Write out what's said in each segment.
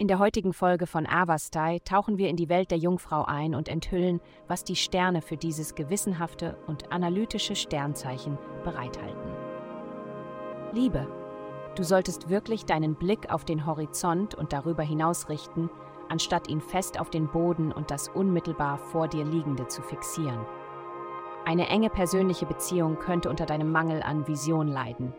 In der heutigen Folge von Avastai tauchen wir in die Welt der Jungfrau ein und enthüllen, was die Sterne für dieses gewissenhafte und analytische Sternzeichen bereithalten. Liebe. Du solltest wirklich deinen Blick auf den Horizont und darüber hinaus richten, anstatt ihn fest auf den Boden und das unmittelbar vor dir Liegende zu fixieren. Eine enge persönliche Beziehung könnte unter deinem Mangel an Vision leiden.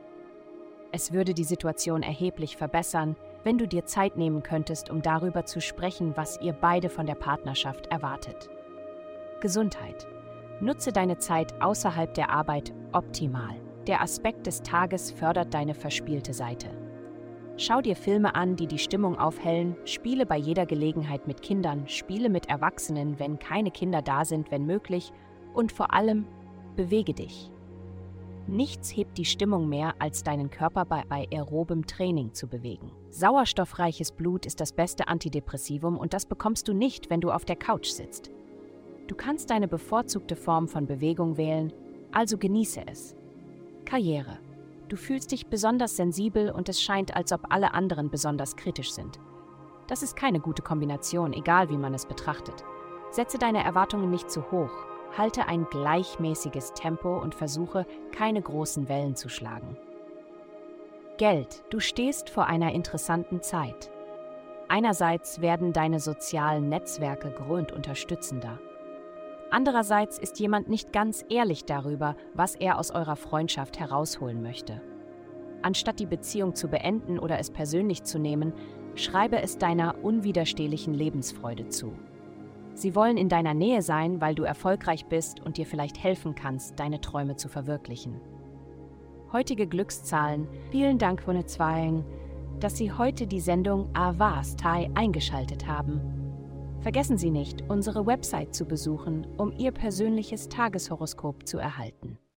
Es würde die Situation erheblich verbessern, wenn du dir Zeit nehmen könntest, um darüber zu sprechen, was ihr beide von der Partnerschaft erwartet. Gesundheit. Nutze deine Zeit außerhalb der Arbeit optimal. Der Aspekt des Tages fördert deine verspielte Seite. Schau dir Filme an, die die Stimmung aufhellen, spiele bei jeder Gelegenheit mit Kindern, spiele mit Erwachsenen, wenn keine Kinder da sind, wenn möglich, und vor allem bewege dich. Nichts hebt die Stimmung mehr, als deinen Körper bei aerobem Training zu bewegen. Sauerstoffreiches Blut ist das beste Antidepressivum und das bekommst du nicht, wenn du auf der Couch sitzt. Du kannst deine bevorzugte Form von Bewegung wählen, also genieße es. Karriere. Du fühlst dich besonders sensibel und es scheint, als ob alle anderen besonders kritisch sind. Das ist keine gute Kombination, egal wie man es betrachtet. Setze deine Erwartungen nicht zu hoch. Halte ein gleichmäßiges Tempo und versuche, keine großen Wellen zu schlagen. Geld. Du stehst vor einer interessanten Zeit. Einerseits werden deine sozialen Netzwerke grönt unterstützender. Andererseits ist jemand nicht ganz ehrlich darüber, was er aus eurer Freundschaft herausholen möchte. Anstatt die Beziehung zu beenden oder es persönlich zu nehmen, schreibe es deiner unwiderstehlichen Lebensfreude zu. Sie wollen in deiner Nähe sein, weil du erfolgreich bist und dir vielleicht helfen kannst, deine Träume zu verwirklichen. Heutige Glückszahlen. Vielen Dank, Wunne Zweien, dass Sie heute die Sendung Avas Tai eingeschaltet haben. Vergessen Sie nicht, unsere Website zu besuchen, um Ihr persönliches Tageshoroskop zu erhalten.